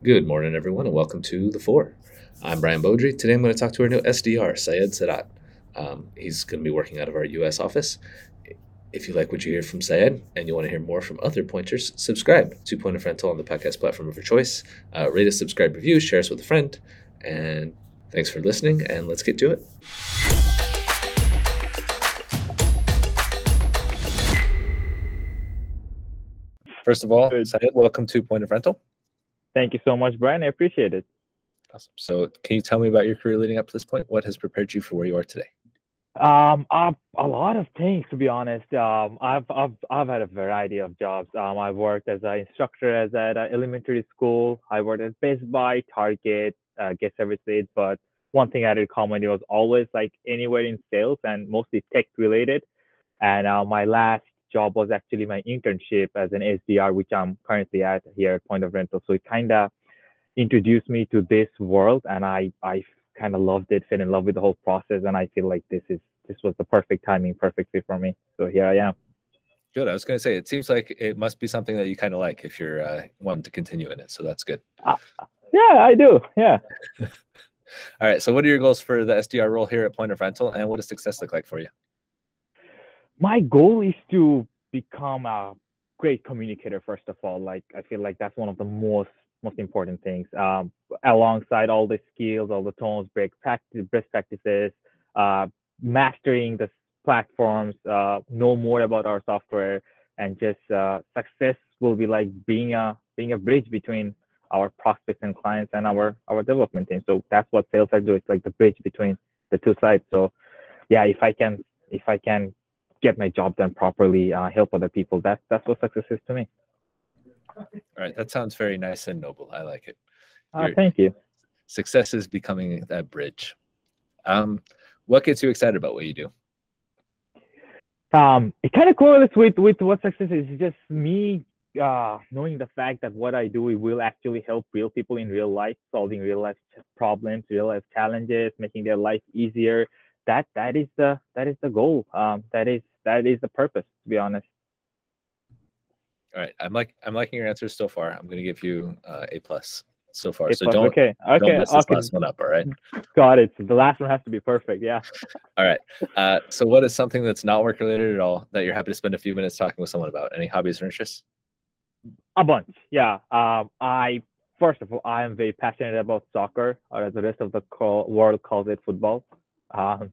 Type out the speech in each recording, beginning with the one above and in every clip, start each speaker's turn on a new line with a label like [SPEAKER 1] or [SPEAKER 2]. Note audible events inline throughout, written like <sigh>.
[SPEAKER 1] Good morning, everyone, and welcome to The Four. I'm Brian Beaudry. Today I'm going to talk to our new SDR, Syed Sadat. Um, he's going to be working out of our US office. If you like what you hear from Syed and you want to hear more from other pointers, subscribe to Point of Rental on the podcast platform of your choice. Uh, rate us, subscribe, review, share us with a friend. And thanks for listening, and let's get to it. First of all. Syed, welcome to Point of Rental.
[SPEAKER 2] Thank you so much, Brian. I appreciate it.
[SPEAKER 1] Awesome. So, can you tell me about your career leading up to this point? What has prepared you for where you are today?
[SPEAKER 2] Um, uh, a lot of things, to be honest. Um, I've I've I've had a variety of jobs. Um, I've worked as an instructor as at an elementary school. I worked at Best Buy, Target, uh, Guest Services. But one thing I had in common it was always like anywhere in sales and mostly tech related. And uh, my last job was actually my internship as an SDR, which I'm currently at here at Point of Rental. So it kind of introduced me to this world, and I I kind of loved it, fell in love with the whole process, and I feel like this is this was the perfect timing, perfect fit for me. So here I am.
[SPEAKER 1] Good. I was going to say, it seems like it must be something that you kind of like if you're uh, wanting to continue in it. So that's good.
[SPEAKER 2] Yeah, I do. Yeah. <laughs>
[SPEAKER 1] All right. So, what are your goals for the SDR role here at Point of Rental, and what does success look like for you?
[SPEAKER 2] My goal is to become a great communicator. First of all, like I feel like that's one of the most most important things. Um, alongside all the skills, all the tones, break practice, best practices, uh, mastering the platforms, uh, know more about our software, and just uh, success will be like being a being a bridge between our prospects and clients and our our development team. So that's what sales are do It's like the bridge between the two sides. So yeah, if I can if I can get my job done properly, uh, help other people, that's that's what success is to me.
[SPEAKER 1] All right. That sounds very nice and noble. I like it.
[SPEAKER 2] Uh, thank you.
[SPEAKER 1] Success is becoming that bridge. Um, what gets you excited about what you do?
[SPEAKER 2] um it kind of correlates with with what success is It's just me uh knowing the fact that what i do it will actually help real people in real life solving real life problems real life challenges making their life easier that that is the that is the goal um that is that is the purpose to be honest
[SPEAKER 1] All right. I'm like I'm liking your answers so far. I'm going to give you uh, a plus so far.
[SPEAKER 2] A
[SPEAKER 1] so
[SPEAKER 2] plus,
[SPEAKER 1] don't
[SPEAKER 2] okay
[SPEAKER 1] don't
[SPEAKER 2] okay
[SPEAKER 1] mess this
[SPEAKER 2] okay
[SPEAKER 1] last one up. All right.
[SPEAKER 2] got it the last one has to be perfect yeah <laughs>
[SPEAKER 1] All right. Uh, so, what is something that's not work related at all that you're happy to spend a few minutes talking with someone about? Any hobbies or interests?
[SPEAKER 2] A bunch, yeah. Um, I first of all, I am very passionate about soccer, or as the rest of the call, world calls it football. Um,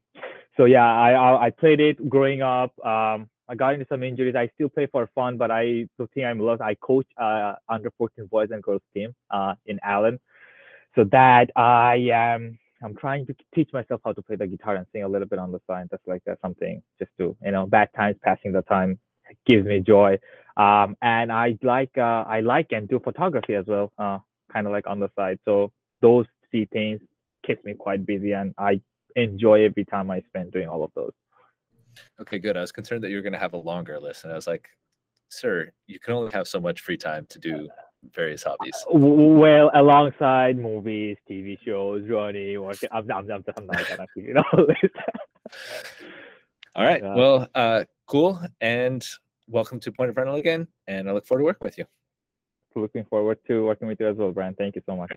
[SPEAKER 2] so yeah, I, I I played it growing up. Um, I got into some injuries. I still play for fun, but I the thing I'm love. I coach uh, under 14 boys and girls team uh, in Allen. So that I am. I'm trying to teach myself how to play the guitar and sing a little bit on the side. That's like that's something just to you know bad times passing the time gives me joy um, and I like uh, I like and do photography as well, uh, kind of like on the side. So those three things keep me quite busy, and I enjoy every time I spend doing all of those.
[SPEAKER 1] Okay, good. I was concerned that you were going to have a longer list, and I was like, "Sir, you can only have so much free time to do various hobbies."
[SPEAKER 2] W- Well, alongside movies, TV shows, running, working, I'm, I'm, I'm, I'm not gonna, you know. <laughs>
[SPEAKER 1] All right.
[SPEAKER 2] Yeah.
[SPEAKER 1] Well, uh, cool. And welcome to Point of Rental again. And I look forward to working with you.
[SPEAKER 2] Looking forward to working with you as well, Brian. Thank you so much.